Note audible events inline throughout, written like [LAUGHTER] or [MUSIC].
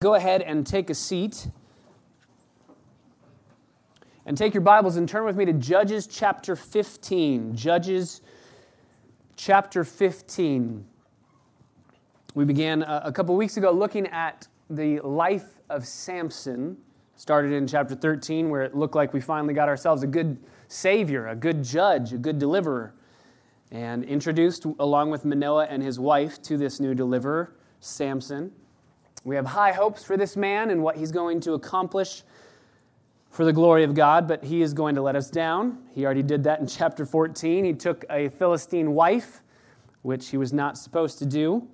Go ahead and take a seat. And take your Bibles and turn with me to Judges chapter 15. Judges chapter 15. We began uh, a couple weeks ago looking at the life of Samson. Started in chapter 13, where it looked like we finally got ourselves a good Savior, a good judge, a good deliverer. And introduced, along with Manoah and his wife, to this new deliverer, Samson. We have high hopes for this man and what he's going to accomplish for the glory of God, but he is going to let us down. He already did that in chapter 14. He took a Philistine wife, which he was not supposed to do.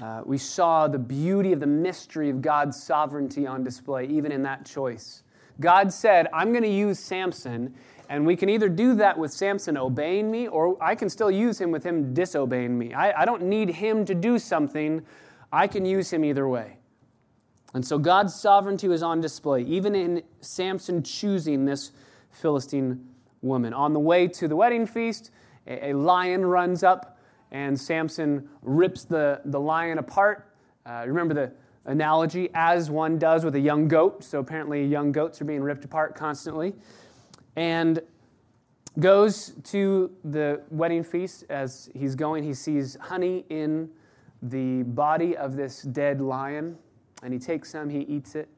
Uh, we saw the beauty of the mystery of God's sovereignty on display, even in that choice. God said, I'm going to use Samson, and we can either do that with Samson obeying me, or I can still use him with him disobeying me. I, I don't need him to do something I can use him either way. And so God's sovereignty was on display, even in Samson choosing this Philistine woman. On the way to the wedding feast, a, lion runs up, and Samson rips the, the lion apart. Uh, remember the analogy, as one does with a young goat. So apparently, young goats are being ripped apart constantly. And goes to the wedding feast. As he's going, he sees honey in the body of this dead lion, and he takes some, he eats it,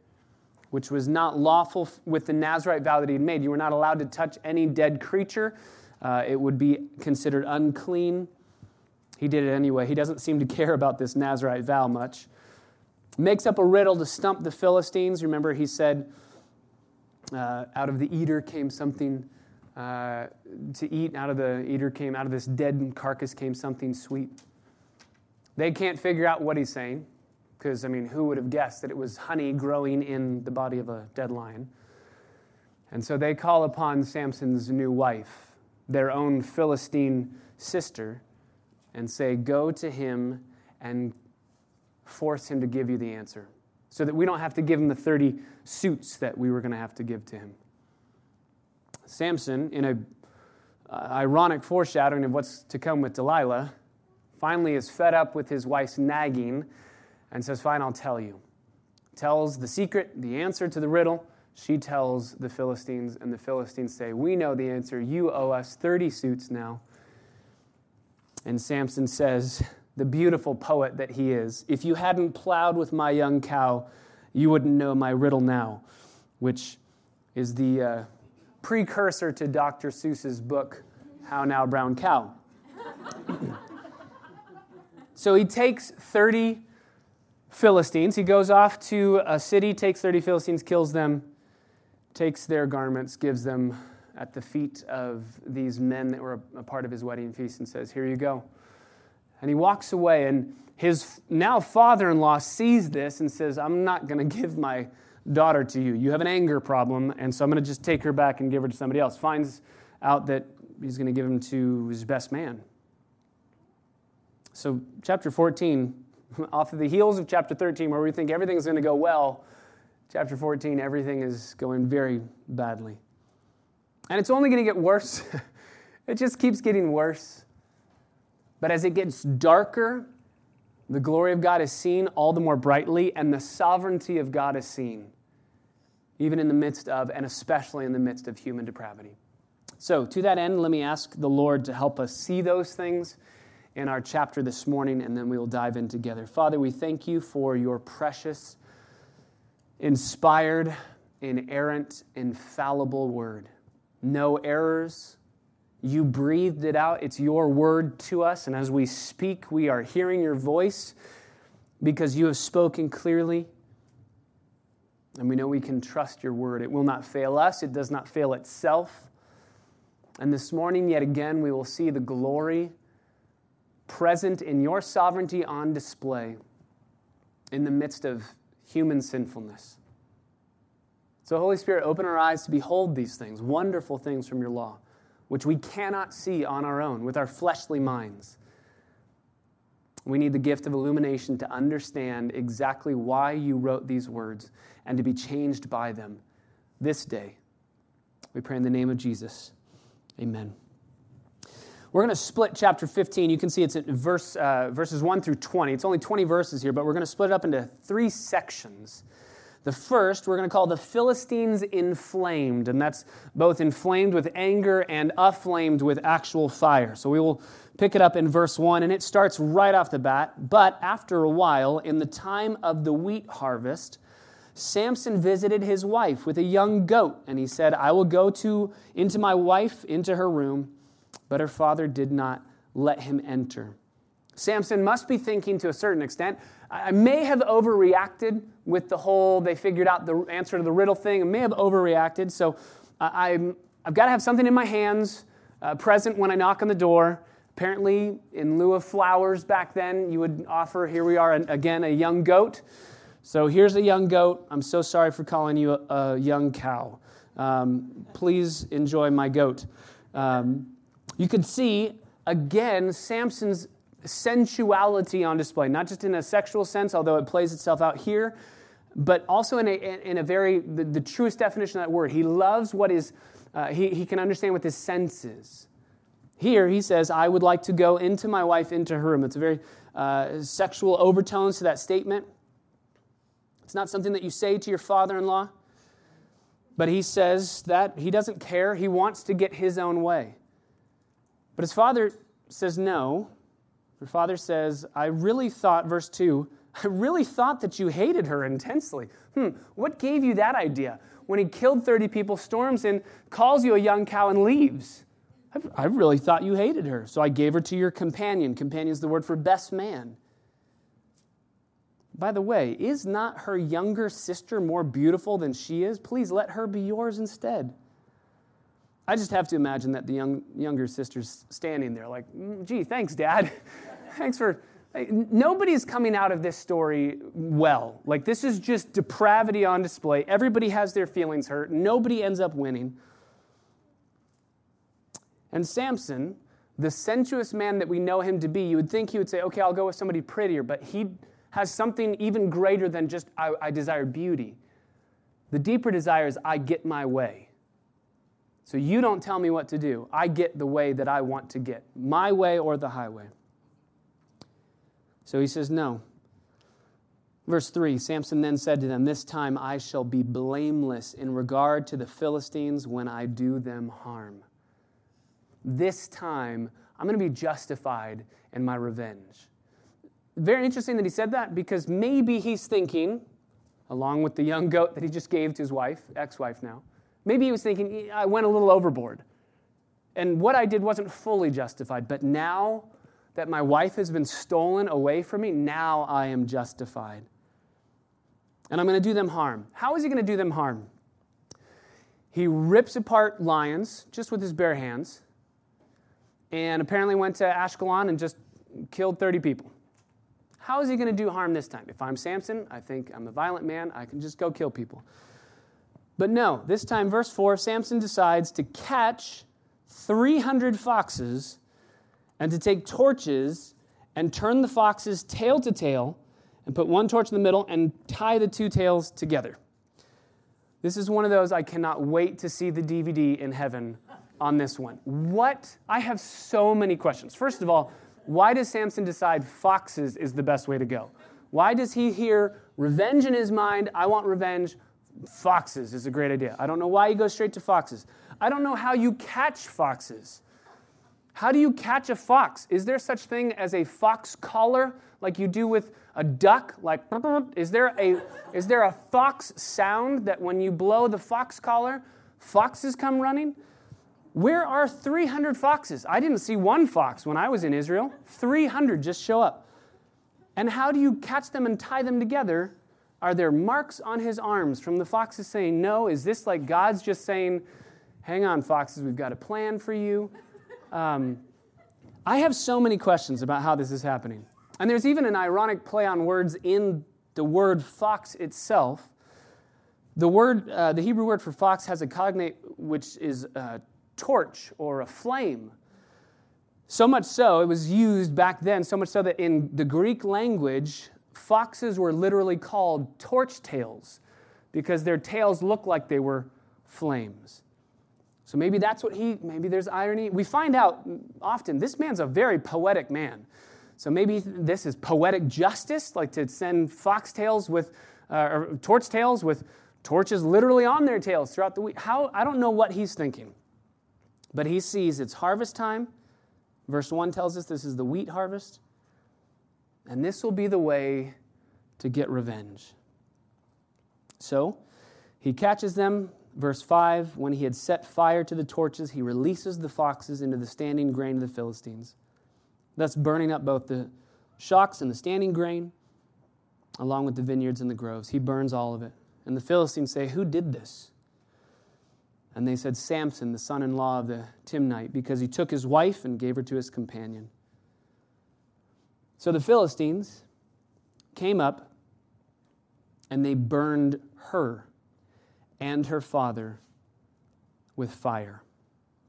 which was not lawful with the Nazarite vow that he had made. You were not allowed to touch any dead creature, uh, it would be considered unclean. He did it anyway. He doesn't seem to care about this Nazarite vow much. Makes up a riddle to stump the Philistines. Remember, he said, uh, out of the eater came something uh, to eat. Out of the eater came, out of this dead carcass came something sweet. They can't figure out what he's saying, because, I mean, who would have guessed that it was honey growing in the body of a dead lion? And so they call upon Samson's new wife, their own Philistine sister, and say, Go to him and force him to give you the answer, so that we don't have to give him the 30 suits that we were going to have to give to him. Samson, in a uh, ironic foreshadowing of what's to come with Delilah, finally is fed up with his wife's nagging and says, Fine, I'll tell you. Tells the secret, the answer to the riddle. She tells the Philistines, and the Philistines say, We know the answer. You owe us 30 suits now. And Samson says, the beautiful poet that he is, If you hadn't plowed with my young cow, you wouldn't know my riddle now, which is the uh, precursor to Dr. Seuss's book, How Now Brown Cow. So he takes 30 Philistines. He goes off to a city, takes 30 Philistines, kills them, takes their garments, gives them at the feet of these men that were a part of his wedding feast, and says, Here you go. And he walks away, and his now father in law sees this and says, I'm not going [LAUGHS] to give my daughter to you. You have an anger problem, and so I'm going to just take her back and give her to somebody else. Finds out that he's going to give him to his best man. So, chapter 14, [LAUGHS] off of the heels of chapter 13, where we think everything's going to go well, chapter 14, everything is going very badly. And it's only going to get worse. [LAUGHS] it just keeps getting worse. But as it gets darker, the glory of God is seen all the more brightly, and the sovereignty of God is seen, even in the midst of, and especially in the midst of human depravity. So, to that end, let me ask the Lord to help us see those things in our chapter this morning, and then we will dive in together. Father, we thank you for your precious, inspired, inerrant, infallible word. No errors. You breathed it out. It's your word to us. And as we speak, we are hearing your voice because you have spoken clearly. And we know we can trust your word. It will not fail us, it does not fail itself. And this morning, yet again, we will see the glory present in your sovereignty on display in the midst of human sinfulness. So, Holy Spirit, open our eyes to behold these things, wonderful things from your law, which we cannot see on our own with our fleshly minds. We need the gift of illumination to understand exactly why you wrote these words and to be changed by them this day. We pray in the name of Jesus. Amen. We're going to split chapter 15. You can see it's at verse, uh, verses 1 through 20. It's only 20 verses here, but we're going to split it up into three sections. The first we're going to call the Philistines inflamed, and that's both inflamed with anger and aflamed with actual fire. So we will pick it up in verse 1, and it starts right off the bat. But after a while, in the time of the wheat harvest, Samson visited his wife with a young goat, and he said, I will go to, into my wife, into her room. But her father did not let him enter. Samson must be thinking to a certain extent, I may have overreacted with the whole, they figured out the answer to the riddle thing. I may have overreacted. So I, have got to have something in my hands uh, present when I knock on the door. Apparently, in lieu of flowers back then, you would offer, here we are again, a young goat. So here's a young goat. I'm so sorry for calling you a, a young cow. Um, please enjoy my goat. Um, you could see, again, Samson's sensuality on display, not just in a sexual sense, although it plays itself out here, but also in a, in a very, the, the truest definition of that word. He loves what is, uh, he, he can understand with his senses. Here, he says, I would like to go into my wife, into her room. It's a very uh, sexual overtones to that statement. It's not something that you say to your father in law, but he says that he doesn't care. He wants to get his own way. But his father says no. Her father says, I really thought, verse 2, I really thought that you hated her intensely. Hmm, what gave you that idea? When he killed 30 people, storms in, calls you a young cow, and leaves. I really thought you hated her. So I gave her to your companion. Companion is the word for best man. By the way, is not her younger sister more beautiful than she is? Please let her be yours instead. I just have to imagine that the young, younger sister's standing there, like, mm, gee, thanks, Dad. [LAUGHS] thanks for. Nobody's coming out of this story well. Like, this is just depravity on display. Everybody has their feelings hurt. Nobody ends up winning. And Samson, the sensuous man that we know him to be, you would think he would say, okay, I'll go with somebody prettier, but he has something even greater than just, I, I desire beauty. The deeper desire is, I get my way. So you don't tell me what to do. I get the way that I want to get, my way or the highway. So he says, No. Verse 3 Samson then said to them, This time I shall be blameless in regard to the Philistines when I do them harm. This time I'm going to be justified in my revenge. Very interesting that he said that because maybe he's thinking, along with the young goat that he just gave to his wife, ex wife now, Maybe he was thinking, I went a little overboard. And what I did wasn't fully justified. But now that my wife has been stolen away from me, now I am justified. And I'm going to do them harm. How is he going to do them harm? He rips apart lions just with his bare hands, and apparently went to Ashkelon and just killed 30 people. How is he going to do harm this time? If I'm Samson, I think I'm a violent man, I can just go kill people. But no, this time, verse 4 Samson decides to catch 300 foxes and to take torches and turn the foxes tail to tail and put one torch in the middle and tie the two tails together. This is one of those I cannot wait to see the DVD in heaven on this one. What? I have so many questions. First of all, why does Samson decide foxes is the best way to go? Why does he hear revenge in his mind? I want revenge. Foxes is a great idea. I don't know why you go straight to foxes. I don't know how you catch foxes. How do you catch a fox? Is there such thing as a fox caller like you do with a duck? Like is there a is there a fox sound that when you blow the fox caller, foxes come running? Where are 300 foxes? I didn't see one fox when I was in Israel. 300 just show up. And how do you catch them and tie them together are there marks on his arms from the foxes saying no? Is this like God's just saying, hang on, foxes, we've got a plan for you? Um, I have so many questions about how this is happening. And there's even an ironic play on words in the word fox itself. The word, uh, the Hebrew word for fox has a cognate which is a torch or a flame. So much so, it was used back then, so much so that in the Greek language, foxes were literally called torch tails because their tails looked like they were flames. So maybe that's what he, maybe there's irony. We find out often this man's a very poetic man. So maybe this is poetic justice, like to send foxtails with, uh, or torch tails with torches literally on their tails throughout the week. How, I don't know what he's thinking. But he sees it's harvest time. Verse 1 tells us this is the wheat harvest. And this will be the way to get revenge. So he catches them. Verse 5 When he had set fire to the torches, he releases the foxes into the standing grain of the Philistines, thus burning up both the shocks and the standing grain, along with the vineyards and the groves. He burns all of it. And the Philistines say, Who did this? And they said, Samson, the son in law of the Timnite, because he took his wife and gave her to his companion. So the Philistines came up and they burned her and her father with fire.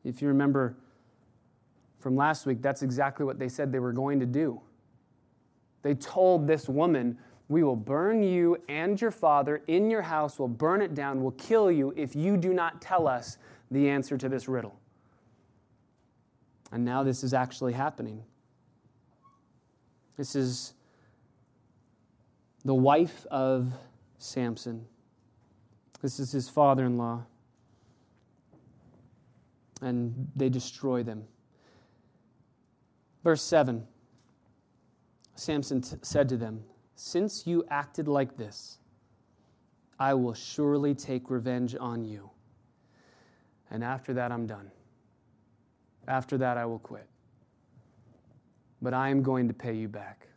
If you remember from last week, that's exactly what they said they were going to do. They told this woman, we will burn you and your father in your house, we'll burn it down, we'll kill you if you do not tell us the answer to this riddle. And now this is actually happening. This is the wife of Samson. This is his father in law. And they destroy them. Verse 7 Samson t- said to them, since you acted like this, I will surely take revenge on you. And after that, I'm done. After that, I will quit. But I am going to pay you back.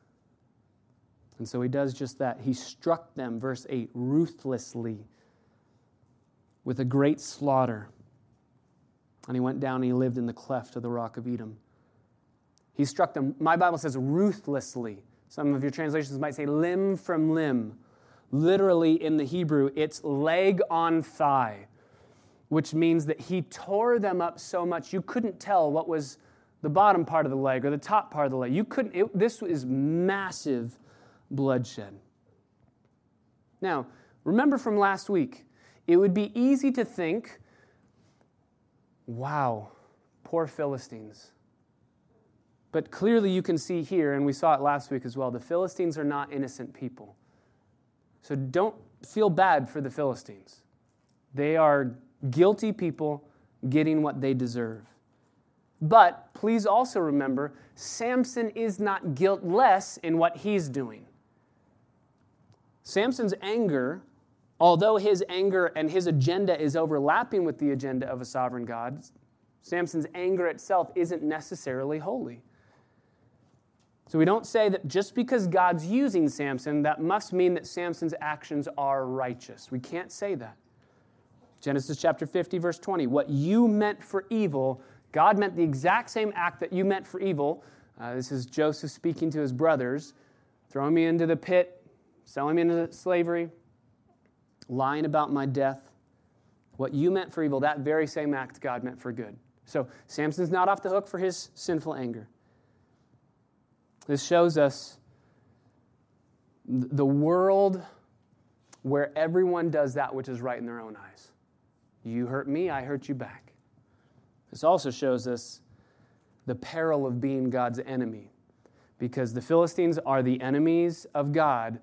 And so he does just that. He struck them, verse 8, ruthlessly with a great slaughter. And he went down and he lived in the cleft of the rock of Edom. He struck them, my Bible says, ruthlessly. Some of your translations might say limb from limb. Literally in the Hebrew, it's leg on thigh, which means that he tore them up so much you couldn't tell what was the bottom part of the leg or the top part of the leg. You couldn't, it, this is massive bloodshed. Now, remember from last week, it would be easy to think, wow, poor Philistines. But clearly, you can see here, and we saw it last week as well, the Philistines are not innocent people. So don't feel bad for the Philistines. They are guilty people getting what they deserve. But please also remember, Samson is not guiltless in what he's doing. Samson's anger, although his anger and his agenda is overlapping with the agenda of a sovereign God, Samson's anger itself isn't necessarily holy. So we don't say that just because God's using Samson, that must mean that Samson's actions are righteous. We can't say that. Genesis chapter 50, verse 20. What you meant for evil, God meant the exact same act that you meant for evil. Uh, this is Joseph speaking to his brothers, throwing me into the pit, selling me into slavery, lying about my death. What you meant for evil, that very same act God meant for good. So Samson's not off the hook for his sinful anger. This shows us the world where everyone does that which is right in their own eyes. You hurt me, I hurt you back. This also shows us the peril of being God's enemy because the Philistines are the enemies of God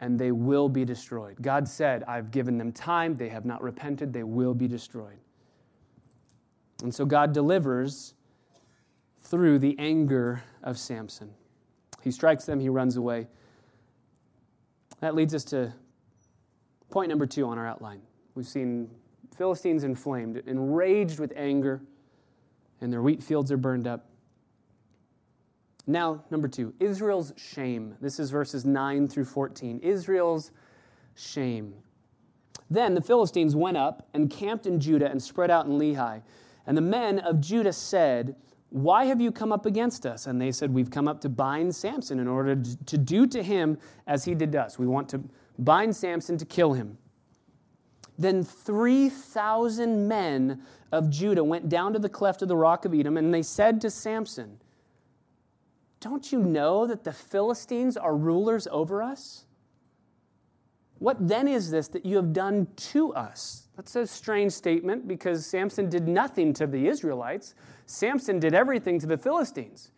and they will be destroyed. God said, I've given them time, they have not repented, they will be destroyed. And so God delivers through the anger of Samson. He strikes them, he runs away. That leads us to point number two on our outline. We've seen Philistines inflamed, enraged with anger, and their wheat fields are burned up. Now, number two, Israel's shame. This is verses 9 through 14. Israel's shame. Then the Philistines went up and camped in Judah and spread out in Lehi. And the men of Judah said, why have you come up against us? And they said, We've come up to bind Samson in order to do to him as he did us. We want to bind Samson to kill him. Then 3,000 men of Judah went down to the cleft of the rock of Edom, and they said to Samson, Don't you know that the Philistines are rulers over us? What then is this that you have done to us? That's a strange statement because Samson did nothing to the Israelites. Samson did everything to the Philistines.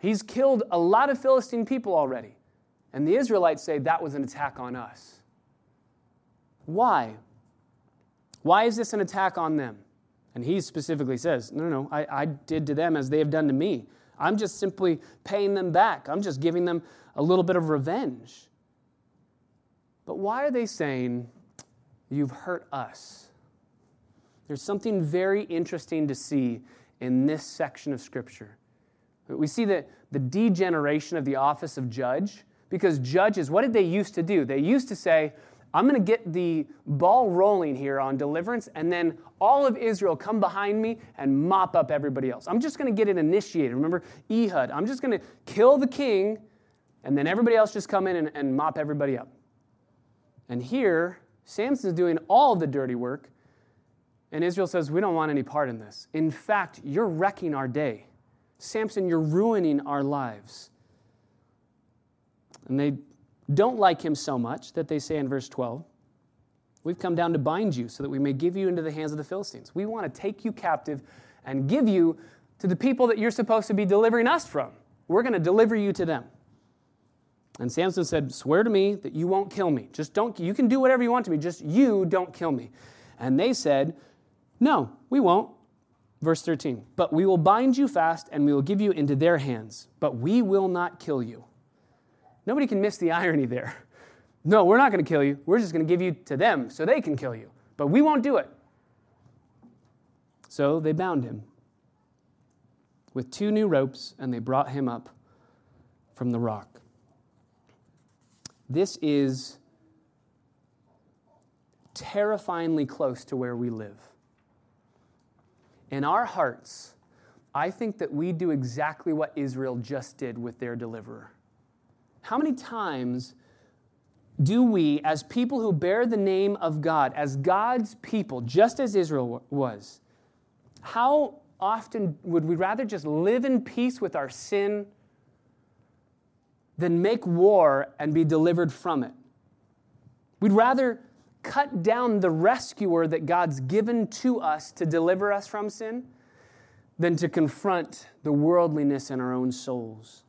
He's killed a lot of Philistine people already. And the Israelites say that was an attack on us. Why? Why is this an attack on them? And he specifically says, No, no, no, I, I did to them as they have done to me. I'm just simply paying them back. I'm just giving them a little bit of revenge. But why are they saying, You've hurt us? There's something very interesting to see in this section of Scripture. We see that the degeneration of the office of judge, because judges, what did they used to do? They used to say, I'm going to get the ball rolling here on deliverance, and then all of Israel come behind me and mop up everybody else. I'm just going to get it initiated. Remember Ehud. I'm just going to kill the king, and then everybody else just come in and, and mop everybody up. And here, Samson's doing all the dirty work, and Israel says, We don't want any part in this. In fact, you're wrecking our day. Samson, you're ruining our lives. And they don't like him so much that they say in verse 12, We've come down to bind you so that we may give you into the hands of the Philistines. We want to take you captive and give you to the people that you're supposed to be delivering us from. We're going to deliver you to them. And Samson said, Swear to me that you won't kill me. Just don't, you can do whatever you want to me, just you don't kill me. And they said, No, we won't. Verse 13, but we will bind you fast and we will give you into their hands, but we will not kill you. Nobody can miss the irony there. No, we're not going to kill you. We're just going to give you to them so they can kill you. But we won't do it. So they bound him with two new ropes and they brought him up from the rock. This is terrifyingly close to where we live. In our hearts, I think that we do exactly what Israel just did with their deliverer. How many times do we, as people who bear the name of God, as God's people, just as Israel was, how often would we rather just live in peace with our sin than make war and be delivered from it? We'd rather cut down the rescuer that God's given to us to deliver us from sin than to confront the worldliness in our own souls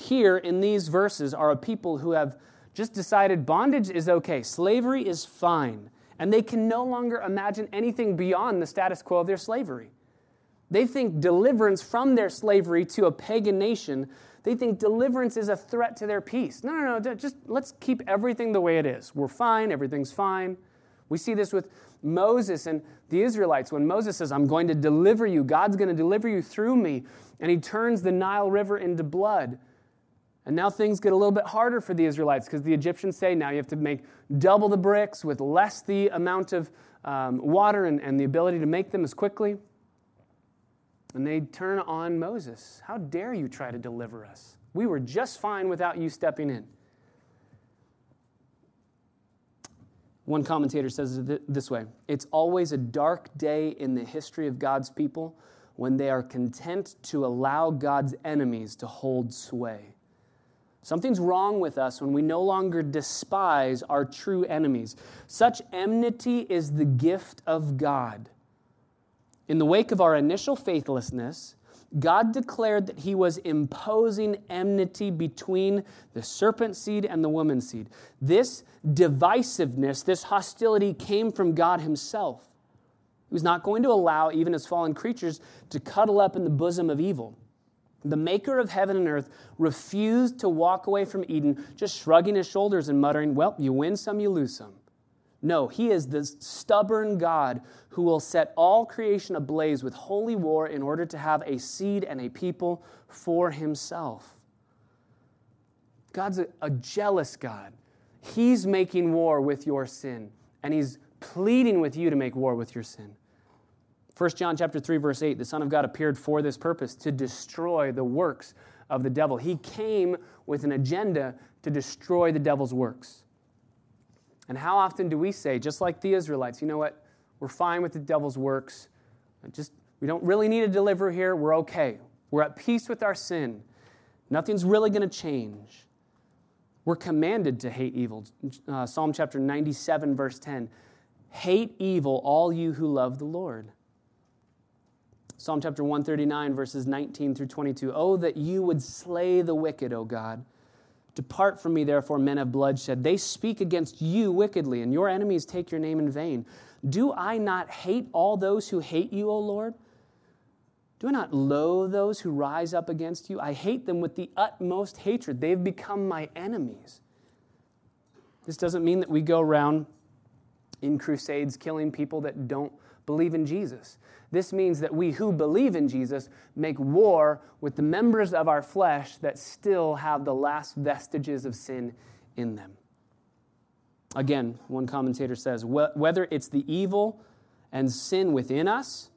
here in these verses are a people who have just decided bondage is okay, slavery is fine, and they can no longer imagine anything beyond the status quo of their slavery. They think deliverance from their slavery to a pagan nation, they think deliverance is a threat to their peace. No, no, no, just let's keep everything the way it is. We're fine, everything's fine. We see this with Moses and the Israelites. When Moses says, I'm going to deliver you, God's going to deliver you through me, and he turns the Nile River into blood. And now things get a little bit harder for the Israelites because the Egyptians say now you have to make double the bricks with less the amount of um, water and, and the ability to make them as quickly. And they turn on Moses. How dare you try to deliver us? We were just fine without you stepping in. One commentator says it this way It's always a dark day in the history of God's people when they are content to allow God's enemies to hold sway. Something's wrong with us when we no longer despise our true enemies. Such enmity is the gift of God. In the wake of our initial faithlessness, God declared that he was imposing enmity between the serpent seed and the woman seed. This divisiveness, this hostility came from God himself. He was not going to allow, even his fallen creatures, to cuddle up in the bosom of evil. The maker of heaven and earth refused to walk away from Eden, just shrugging his shoulders and muttering, Well, you win some, you lose some. No, he is the stubborn God who will set all creation ablaze with holy war in order to have a seed and a people for himself. God's a, a jealous God. He's making war with your sin, and he's pleading with you to make war with your sin. 1 John chapter 3 verse 8 the son of God appeared for this purpose to destroy the works of the devil. He came with an agenda to destroy the devil's works. And how often do we say just like the Israelites, you know what? We're fine with the devil's works. Just we don't really need a deliverer here. We're okay. We're at peace with our sin. Nothing's really going to change. We're commanded to hate evil. Uh, Psalm chapter 97, verse 10 Hate evil, all you who love the Lord. Psalm chapter 139, verses 19 through 22. Oh, that you would slay the wicked, O God. Depart from me, therefore, men of bloodshed. They speak against you wickedly, and your enemies take your name in vain. Do I not hate all those who hate you, O Lord? Do I not loathe those who rise up against you? I hate them with the utmost hatred. They've become my enemies. This doesn't mean that we go around in crusades killing people that don't believe in Jesus. This means that we who believe in Jesus make war with the members of our flesh that still have the last vestiges of sin in them. Again, one commentator says whether it's the evil and sin within us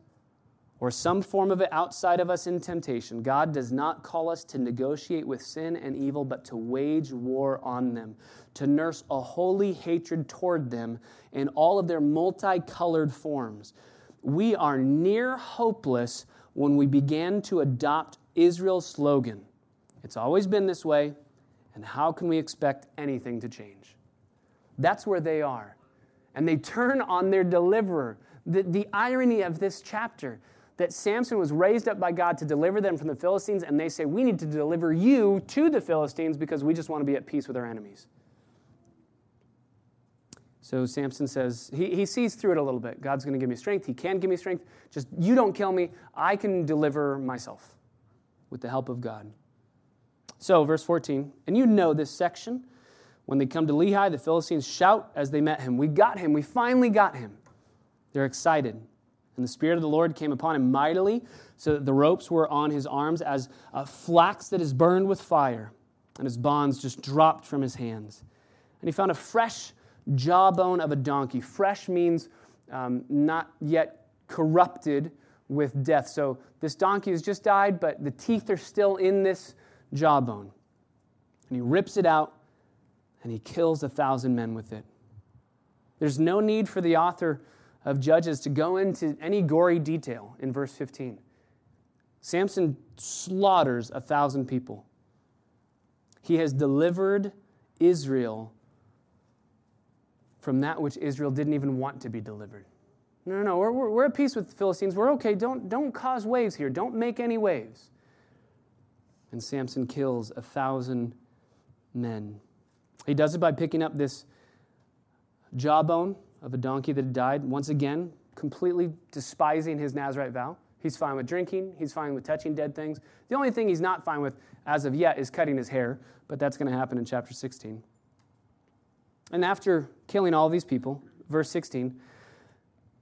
or some form of it outside of us in temptation, God does not call us to negotiate with sin and evil, but to wage war on them, to nurse a holy hatred toward them in all of their multicolored forms. We are near hopeless when we began to adopt Israel's slogan. It's always been this way, and how can we expect anything to change? That's where they are. And they turn on their deliverer. The, the irony of this chapter that Samson was raised up by God to deliver them from the Philistines, and they say, We need to deliver you to the Philistines because we just want to be at peace with our enemies. So Samson says, he, he sees through it a little bit. God's going to give me strength. He can give me strength. Just you don't kill me. I can deliver myself with the help of God. So, verse 14, and you know this section. When they come to Lehi, the Philistines shout as they met him, We got him. We finally got him. They're excited. And the Spirit of the Lord came upon him mightily, so that the ropes were on his arms as a flax that is burned with fire, and his bonds just dropped from his hands. And he found a fresh jawbone of a donkey. Fresh means um, not yet corrupted with death. So this donkey has just died, but the teeth are still in this jawbone. And he rips it out and he kills a thousand men with it. There's no need for the author of Judges to go into any gory detail in verse 15. Samson slaughters a thousand people. He has delivered Israel from that which Israel didn't even want to be delivered. No, no, no. We're, we're, we're at peace with the Philistines. We're okay. Don't, don't cause waves here. Don't make any waves. And Samson kills a thousand men. He does it by picking up this jawbone of a donkey that had died, once again, completely despising his Nazarite vow. He's fine with drinking, he's fine with touching dead things. The only thing he's not fine with, as of yet, is cutting his hair, but that's going to happen in chapter 16. And after killing all these people, verse 16,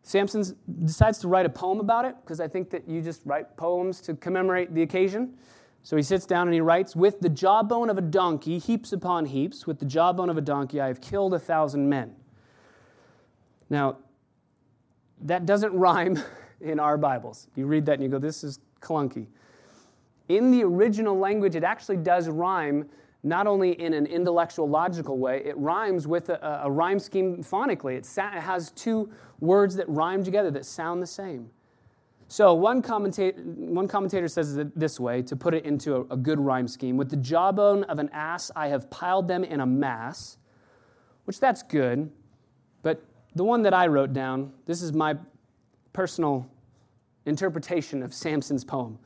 Samson decides to write a poem about it, because I think that you just write poems to commemorate the occasion. So he sits down and he writes, With the jawbone of a donkey, heaps upon heaps, with the jawbone of a donkey, I have killed a thousand men. Now, that doesn't [LAUGHS] rhyme in our Bibles. You read that and you go, this is clunky. In the original language, it actually does rhyme not only in an intellectual, logical way, it rhymes with a, a rhyme scheme phonically. It, sa- it, has two words that rhyme together that sound the same. So, one, commentator, one commentator says it this way to put it into a, a good rhyme scheme With the jawbone of an ass, I have piled them in a mass, which that's good, but the one that I wrote down, this is my personal interpretation of Samson's poem.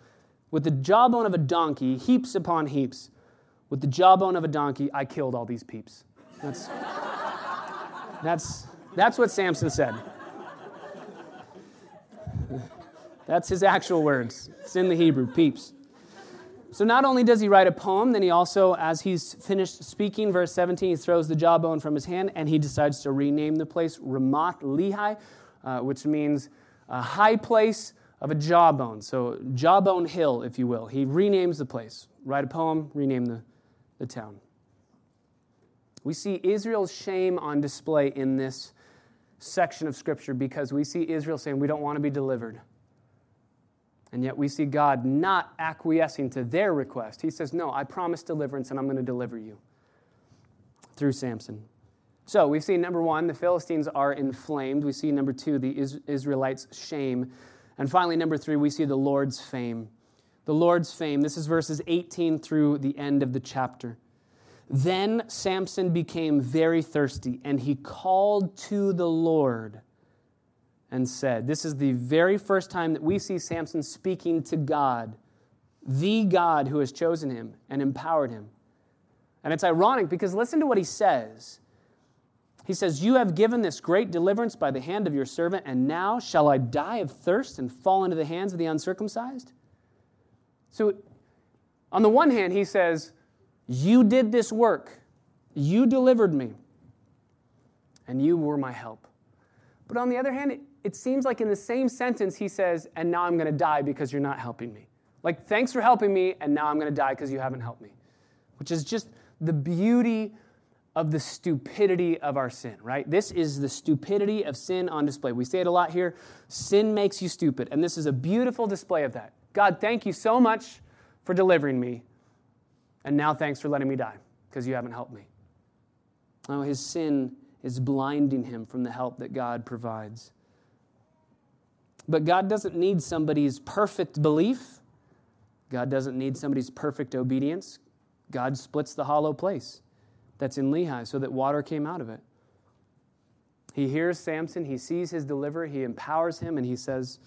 With the jawbone of a donkey, heaps upon heaps. With the jawbone of a donkey, I killed all these peeps. That's, that's, that's what Samson said. That's his actual words. It's in the Hebrew, peeps. So not only does he write a poem, then he also, as he's finished speaking, verse 17, he throws the jawbone from his hand and he decides to rename the place Ramoth Lehi, uh, which means a high place of a jawbone. So Jawbone Hill, if you will. He renames the place. Write a poem, rename the, the town. We see Israel's shame on display in this section of Scripture because we see Israel saying, We don't want to be delivered. And yet we see God not acquiescing to their request. He says, No, I promise deliverance and I'm going to deliver you through Samson. So we see number one, the Philistines are inflamed. We see number two, the Israelites' shame. And finally, number three, we see the Lord's fame. The Lord's fame. This is verses 18 through the end of the chapter. Then Samson became very thirsty, and he called to the Lord and said, This is the very first time that we see Samson speaking to God, the God who has chosen him and empowered him. And it's ironic because listen to what he says. He says, You have given this great deliverance by the hand of your servant, and now shall I die of thirst and fall into the hands of the uncircumcised? So, on the one hand, he says, You did this work, you delivered me, and you were my help. But on the other hand, it, it seems like in the same sentence, he says, And now I'm going to die because you're not helping me. Like, thanks for helping me, and now I'm going to die because you haven't helped me. Which is just the beauty of the stupidity of our sin, right? This is the stupidity of sin on display. We say it a lot here sin makes you stupid, and this is a beautiful display of that. God, thank you so much for delivering me, and now thanks for letting me die because you haven't helped me. Oh, his sin is blinding him from the help that God provides. But God doesn't need somebody's perfect belief. God doesn't need somebody's perfect obedience. God splits the hollow place that's in Lehi so that water came out of it. He hears Samson, he sees his deliverer, he empowers him, and he says,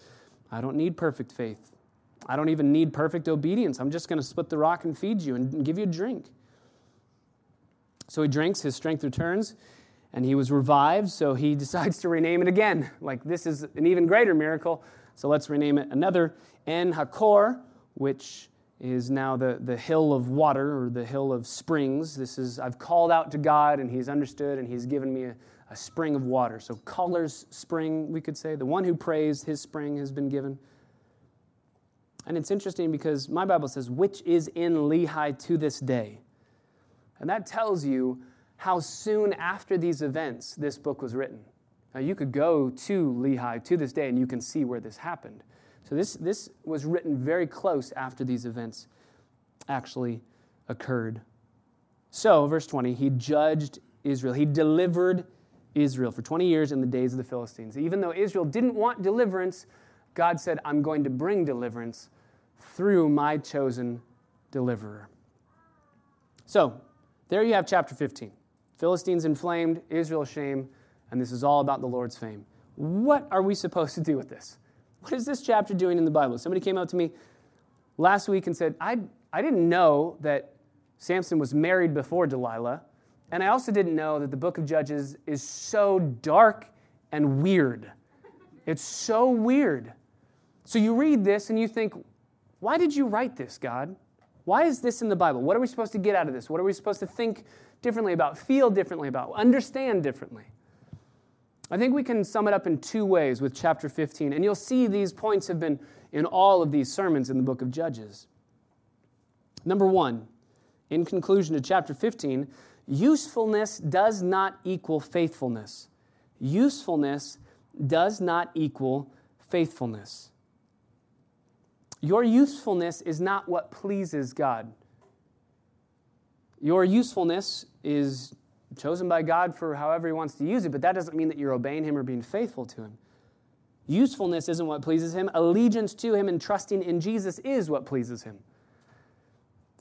I don't need perfect faith. I don't even need perfect obedience. I'm just going to split the rock and feed you and give you a drink. So he drinks, his strength returns, and he was revived, so he [LAUGHS] decides to rename it again. Like, this is an even greater miracle, so let's rename it another En Hakor, which is now the, the hill of water or the hill of springs. This is, I've called out to God and He's understood and He's given me a, a spring of water. So, caller's spring, we could say. The one who prays, his spring has been given. And it's interesting because my Bible says, which is in Lehi to this day. And that tells you how soon after these events this book was written. Now, you could go to Lehi to this day and you can see where this happened. So this, this was written very close after these events actually occurred. So, verse 20, he judged Israel. He delivered Israel for 20 years in the days of the Philistines. Even though Israel didn't want deliverance, God said, I'm going to bring deliverance through my chosen deliverer. So, there you have chapter 15. Philistines inflamed, Israel shame, and this is all about the Lord's fame. What are we supposed to do with this? What is this chapter doing in the Bible? Somebody came up to me last week and said, I, I didn't know that Samson was married before Delilah, and I also didn't know that the book of Judges is so dark and weird. It's so weird. So you read this and you think, why did you write this, God? Why is this in the Bible? What are we supposed to get out of this? What are we supposed to think differently about, feel differently about, understand differently? I think we can sum it up in two ways with chapter 15, and you'll see these points have been in all of these sermons in the book of Judges. Number one, in conclusion to chapter 15, usefulness does not equal faithfulness. Usefulness does not equal faithfulness. Your usefulness is not what pleases God. Your usefulness is chosen by God for however He wants to use it, but that doesn't mean that you're obeying Him or being faithful to Him. Usefulness isn't what pleases Him. Allegiance to Him and trusting in Jesus is what pleases Him.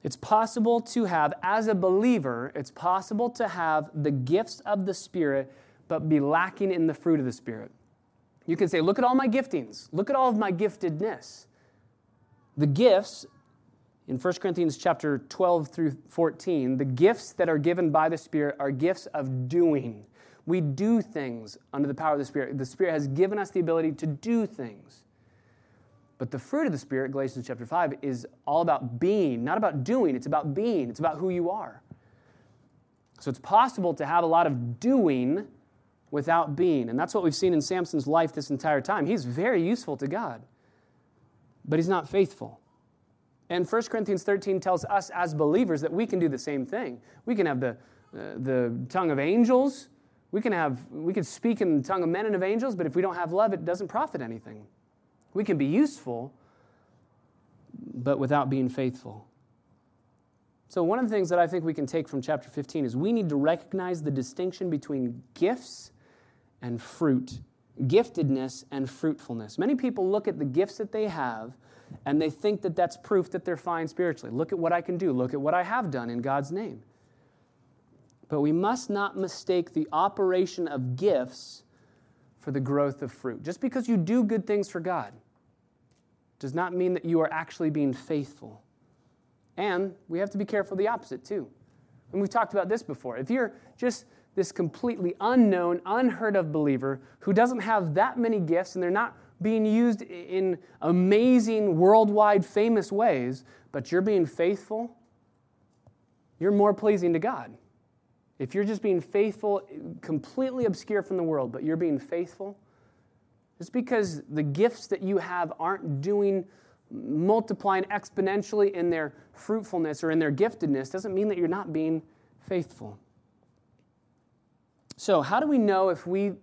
It's possible to have, as a believer, it's possible to have the gifts of the Spirit, but be lacking in the fruit of the Spirit. You can say, Look at all my giftings, look at all of my giftedness. The gifts in 1 Corinthians chapter 12 through 14, the gifts that are given by the Spirit are gifts of doing. We do things under the power of the Spirit. The Spirit has given us the ability to do things. But the fruit of the Spirit, Galatians chapter 5, is all about being, not about doing. It's about being, it's about who you are. So it's possible to have a lot of doing without being. And that's what we've seen in Samson's life this entire time. He's very useful to God, but he's not faithful. And 1 Corinthians 13 tells us as believers that we can do the same thing. We can have the, uh, the tongue of angels. We can, have, we can speak in the tongue of men and of angels, but if we don't have love, it doesn't profit anything. We can be useful, but without being faithful. So, one of the things that I think we can take from chapter 15 is we need to recognize the distinction between gifts and fruit, giftedness and fruitfulness. Many people look at the gifts that they have and they think that that's proof that they're fine spiritually. Look at what I can do. Look at what I have done in God's name. But we must not mistake the operation of gifts for the growth of fruit. Just because you do good things for God does not mean that you are actually being faithful. And we have to be careful the opposite too. And we've talked about this before. If you're just this completely unknown, unheard of believer who doesn't have that many gifts and they're not being used in amazing, worldwide, famous ways, but you're being faithful, you're more pleasing to God. If you're just being faithful, completely obscure from the world, but you're being faithful, just because the gifts that you have aren't doing multiplying exponentially in their fruitfulness or in their giftedness doesn't mean that you're not being faithful. So, how do we know if we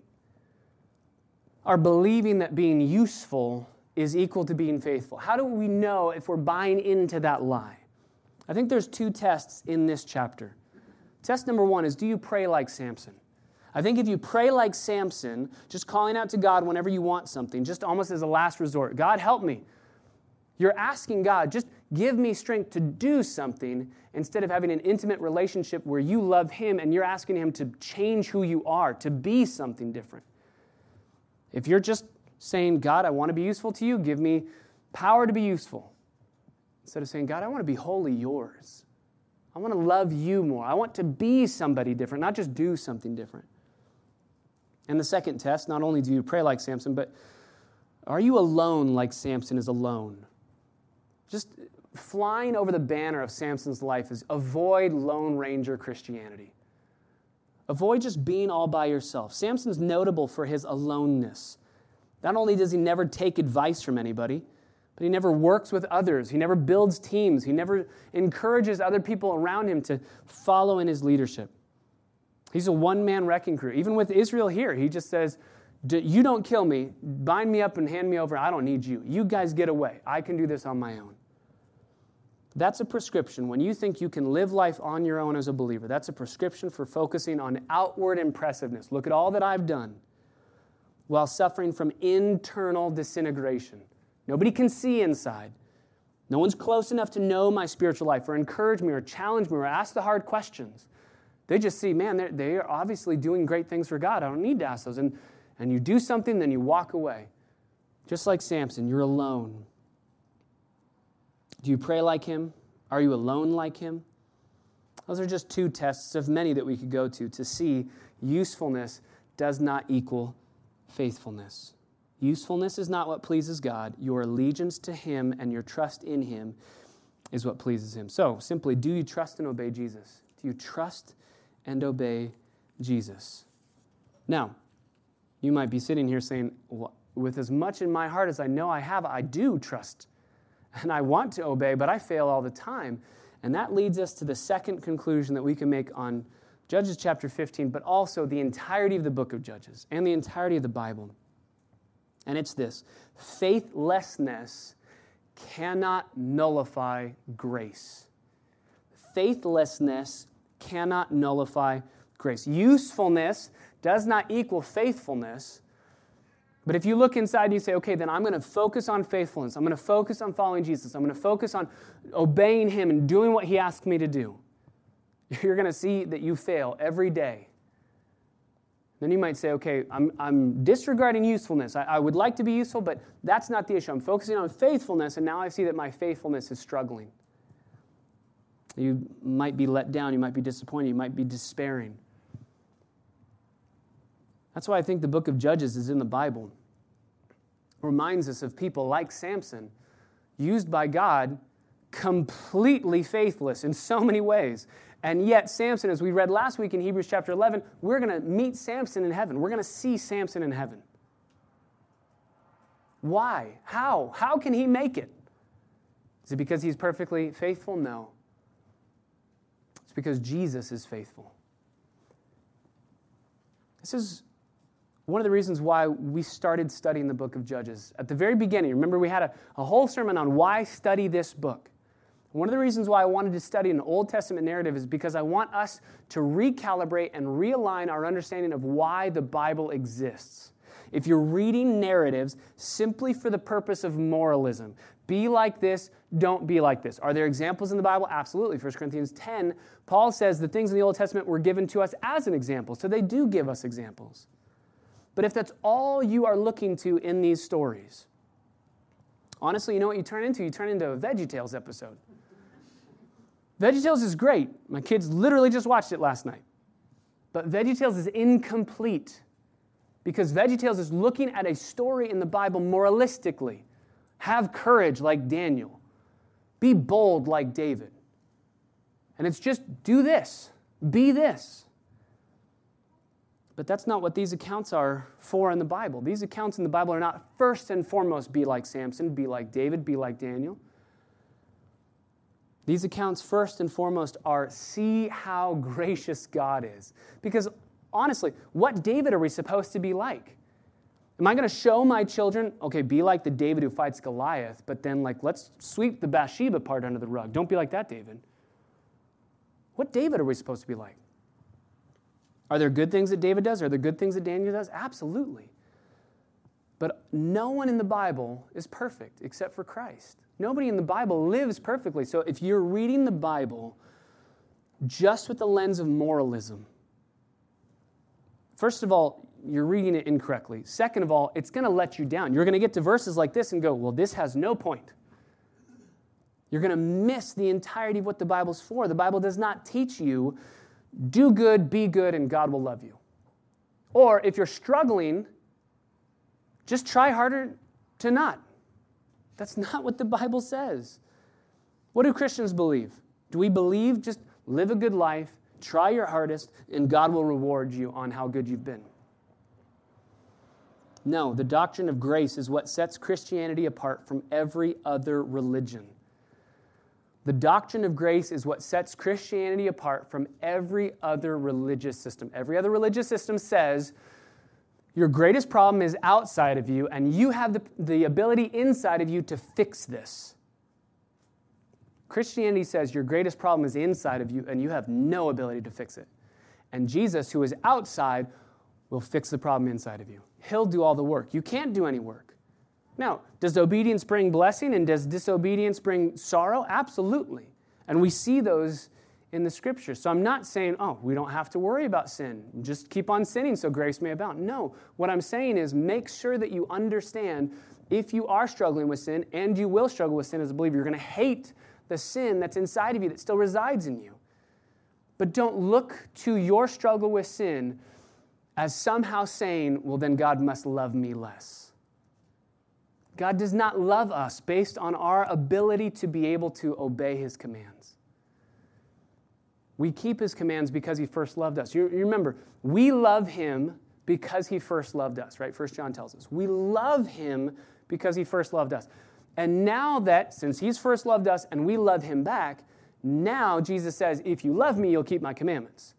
are believing that being useful is equal to being faithful? How do we know if we're buying into that lie? I think there's two tests in this chapter. Test number one is do you pray like Samson? I think if you pray like Samson, just calling out to God whenever you want something, just almost as a last resort, God, help me. You're asking God, just give me strength to do something instead of having an intimate relationship where you love Him and you're asking Him to change who you are, to be something different. If you're just saying, God, I want to be useful to you, give me power to be useful, instead of saying, God, I want to be wholly yours. I want to love you more. I want to be somebody different, not just do something different. And the second test, not only do you pray like Samson, but are you alone like Samson is alone? Just flying over the banner of Samson's life is avoid Lone Ranger Christianity. Avoid just being all by yourself. Samson's notable for his aloneness. Not only does he never take advice from anybody, but he never works with others. He never builds teams. He never encourages other people around him to follow in his leadership. He's a one man wrecking crew. Even with Israel here, he just says, You don't kill me, bind me up and hand me over. I don't need you. You guys get away. I can do this on my own. That's a prescription. When you think you can live life on your own as a believer, that's a prescription for focusing on outward impressiveness. Look at all that I've done while suffering from internal disintegration. Nobody can see inside. No one's close enough to know my spiritual life or encourage me or challenge me or ask the hard questions. They just see, man, they're, obviously doing great things for God. I don't need to ask those. And, and you do something, then you walk away. Just like Samson, you're alone. Do you pray like him? Are you alone like him? Those are just two tests of many that we could go to to see usefulness does not equal faithfulness. Usefulness is not what pleases God. Your allegiance to him and your trust in him is what pleases him. So, simply, do you trust and obey Jesus? Do you trust and obey Jesus? Now, you might be sitting here saying, well, with as much in my heart as I know I have, I do trust and I want to obey, but I fail all the time. And that leads us to the second conclusion that we can make on Judges chapter 15, but also the entirety of the book of Judges and the entirety of the Bible. And it's this faithlessness cannot nullify grace. Faithlessness cannot nullify grace. Usefulness does not equal faithfulness, but if you look inside and you say, okay, then I'm going to focus on faithfulness. I'm going to focus on following Jesus. I'm going to focus on obeying Him and doing what He asked me to do. [LAUGHS] You're going to see that you fail every day. Then you might say, okay, I'm, I'm disregarding usefulness. I, I would like to be useful, but that's not the issue. I'm focusing on faithfulness, and now I see that my faithfulness is struggling. You might be let down. You might be disappointed. You might be despairing. That's why I think the book of Judges is in the Bible. It reminds us of people like Samson, used by God, completely faithless in so many ways. And yet, Samson, as we read last week in Hebrews chapter 11, we're going to meet Samson in heaven. We're going to see Samson in heaven. Why? How? How can he make it? Is it because he's perfectly faithful? No. It's because Jesus is faithful. This is one of the reasons why we started studying the book of Judges. At the very beginning, remember we had a, a whole sermon on why study this book. One of the reasons why I wanted to study an Old Testament narrative is because I want us to recalibrate and realign our understanding of why the Bible exists. If you're reading narratives simply for the purpose of moralism, Be like this, don't be like this. Are there examples in the Bible? Absolutely. 1 Corinthians 10, Paul says the things in the Old Testament were given to us as an example. So they do give us examples. But if that's all you are looking to in these stories, honestly, you know what you turn into? You turn into a VeggieTales episode. VeggieTales is great. My kids literally just watched it last night. But VeggieTales is incomplete because VeggieTales is looking at a story in the Bible moralistically. Have courage like Daniel, be bold like David. And it's just do this, be this. But that's not what these accounts are for in the Bible. These accounts in the Bible are not first and foremost be like Samson, be like David, be like Daniel. These accounts, first and foremost, are see how gracious God is. Because honestly, what David are we supposed to be like? Am I going to show my children, okay, be like the David who fights Goliath, but then, like, let's sweep the Bathsheba part under the rug? Don't be like that, David. What David are we supposed to be like? Are there good things that David does? Are there good things that Daniel does? Absolutely. But no one in the Bible is perfect except for Christ. Nobody in the Bible lives perfectly. So if you're reading the Bible just with the lens of moralism, first of all, you're reading it incorrectly. Second of all, it's going to let you down. You're going to get to verses like this and go, well, this has no point. You're going to miss the entirety of what the Bible's for. The Bible does not teach you do good, be good, and God will love you. Or if you're struggling, just try harder to not. That's not what the Bible says. What do Christians believe? Do we believe just live a good life, try your hardest, and God will reward you on how good you've been? No, the doctrine of grace is what sets Christianity apart from every other religion. The doctrine of grace is what sets Christianity apart from every other religious system. Every other religious system says your greatest problem is outside of you, and you have the, the ability inside of you to fix this. Christianity says your greatest problem is inside of you, and you have no ability to fix it. And Jesus, who is outside, will fix the problem inside of you. He'll do all the work. You can't do any work. Now, does obedience bring blessing and does disobedience bring sorrow? Absolutely. And we see those in the scriptures. So I'm not saying, oh, we don't have to worry about sin. Just keep on sinning so grace may abound. No, what I'm saying is make sure that you understand if you are struggling with sin, and you will struggle with sin as a believer, you're going to hate the sin that's inside of you that still resides in you. But don't look to your struggle with sin as somehow saying, well, then God must love me less. God does not love us based on our ability to be able to obey his commands. We keep his commands because he first loved us. You, you remember, we love him because he first loved us, right? First John tells us. We love him because he first loved us. And now that, since he's first loved us and we love him back, now Jesus says, if you love me, you'll keep my commandments.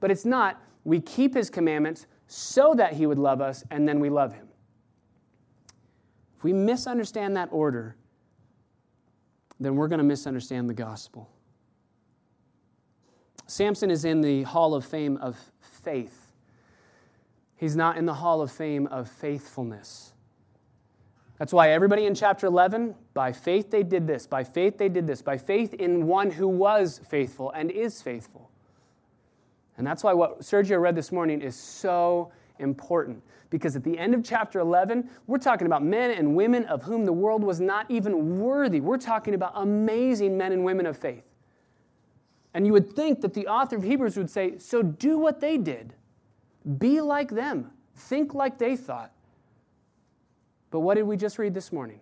But it's not, we keep his commandments so that he would love us and then we love him. We misunderstand that order, then we're going to misunderstand the gospel. Samson is in the hall of fame of faith. He's not in the hall of fame of faithfulness. That's why everybody in chapter 11, by faith they did this, by faith they did this, by faith in one who was faithful and is faithful. And that's why what Sergio read this morning is so important. Because at the end of chapter 11, we're talking about men and women of whom the world was not even worthy. We're talking about amazing men and women of faith. And you would think that the author of Hebrews would say, So do what they did. Be like them. Think like they thought. But what did we just read this morning?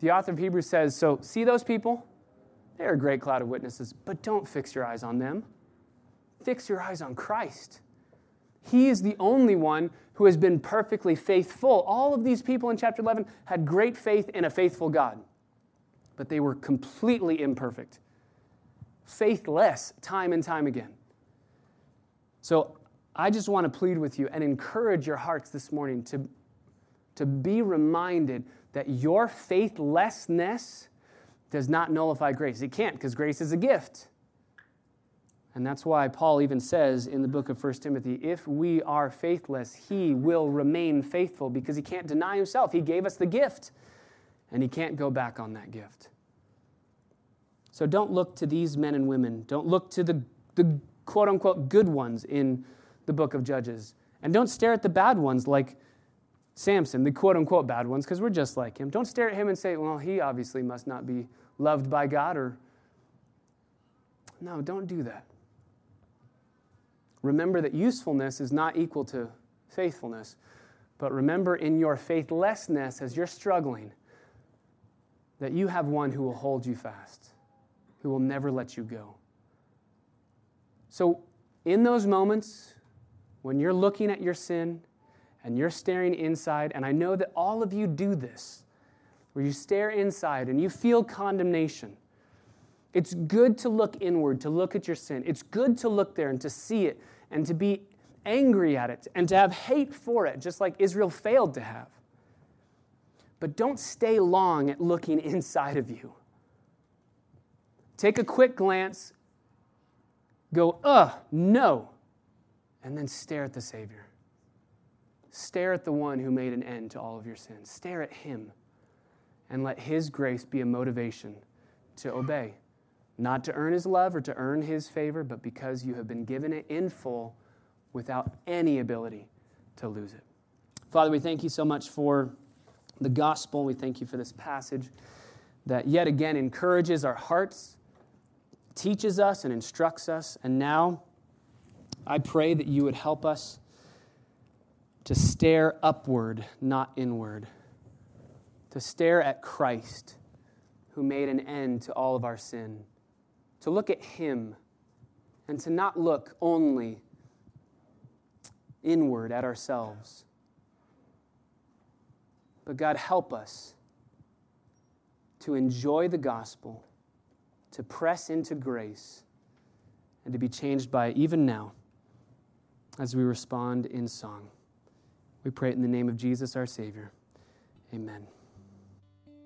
The author of Hebrews says, So see those people? They're a great cloud of witnesses, but don't fix your eyes on them. Fix your eyes on Christ. He is the only one who has been perfectly faithful. All of these people in chapter 11 had great faith in a faithful God, but they were completely imperfect faithless time and time again. So I just want to plead with you and encourage your hearts this morning to, to be reminded that your faithlessness does not nullify grace. It can't because grace is a gift. And that's why Paul even says in the book of 1 Timothy if we are faithless, he will remain faithful because he can't deny himself. He gave us the gift. and he can't go back on that gift. So don't look to these men and women. Don't look to the, the quote unquote good ones in the book of Judges. And don't stare at the bad ones like Samson, the quote unquote bad ones, because we're just like him. Don't stare at him and say, well, he obviously must not be loved by God or. No, don't do that. Remember that usefulness is not equal to faithfulness. But remember in your faithlessness, as you're struggling, that you have one who will hold you fast, who will never let you go. So, in those moments when you're looking at your sin and you're staring inside, and I know that all of you do this, where you stare inside and you feel condemnation. It's good to look inward, to look at your sin. It's good to look there and to see it and to be angry at it and to have hate for it, just like Israel failed to have. But don't stay long at looking [LAUGHS] inside of you. Take a quick glance, go, ugh, no, and then stare at the Savior. Stare at the one who made an end to all of your sins. Stare at Him and let His grace be a motivation to obey. Not to earn His love or to earn His favor, but because you have been given it in full without any ability to lose it. Father, we thank you so much for the gospel. We thank you for this passage that yet again encourages our hearts, teaches us, and instructs us. And now I pray that you would help us to stare upward, not inward, to stare at Christ, who made an end to all of our sin, to look at Him, and to not look only inward at ourselves. But God, help us to enjoy the gospel, to press into grace, and to be changed by it even now as we respond in song. We pray it in the name of Jesus, our Savior. Amen.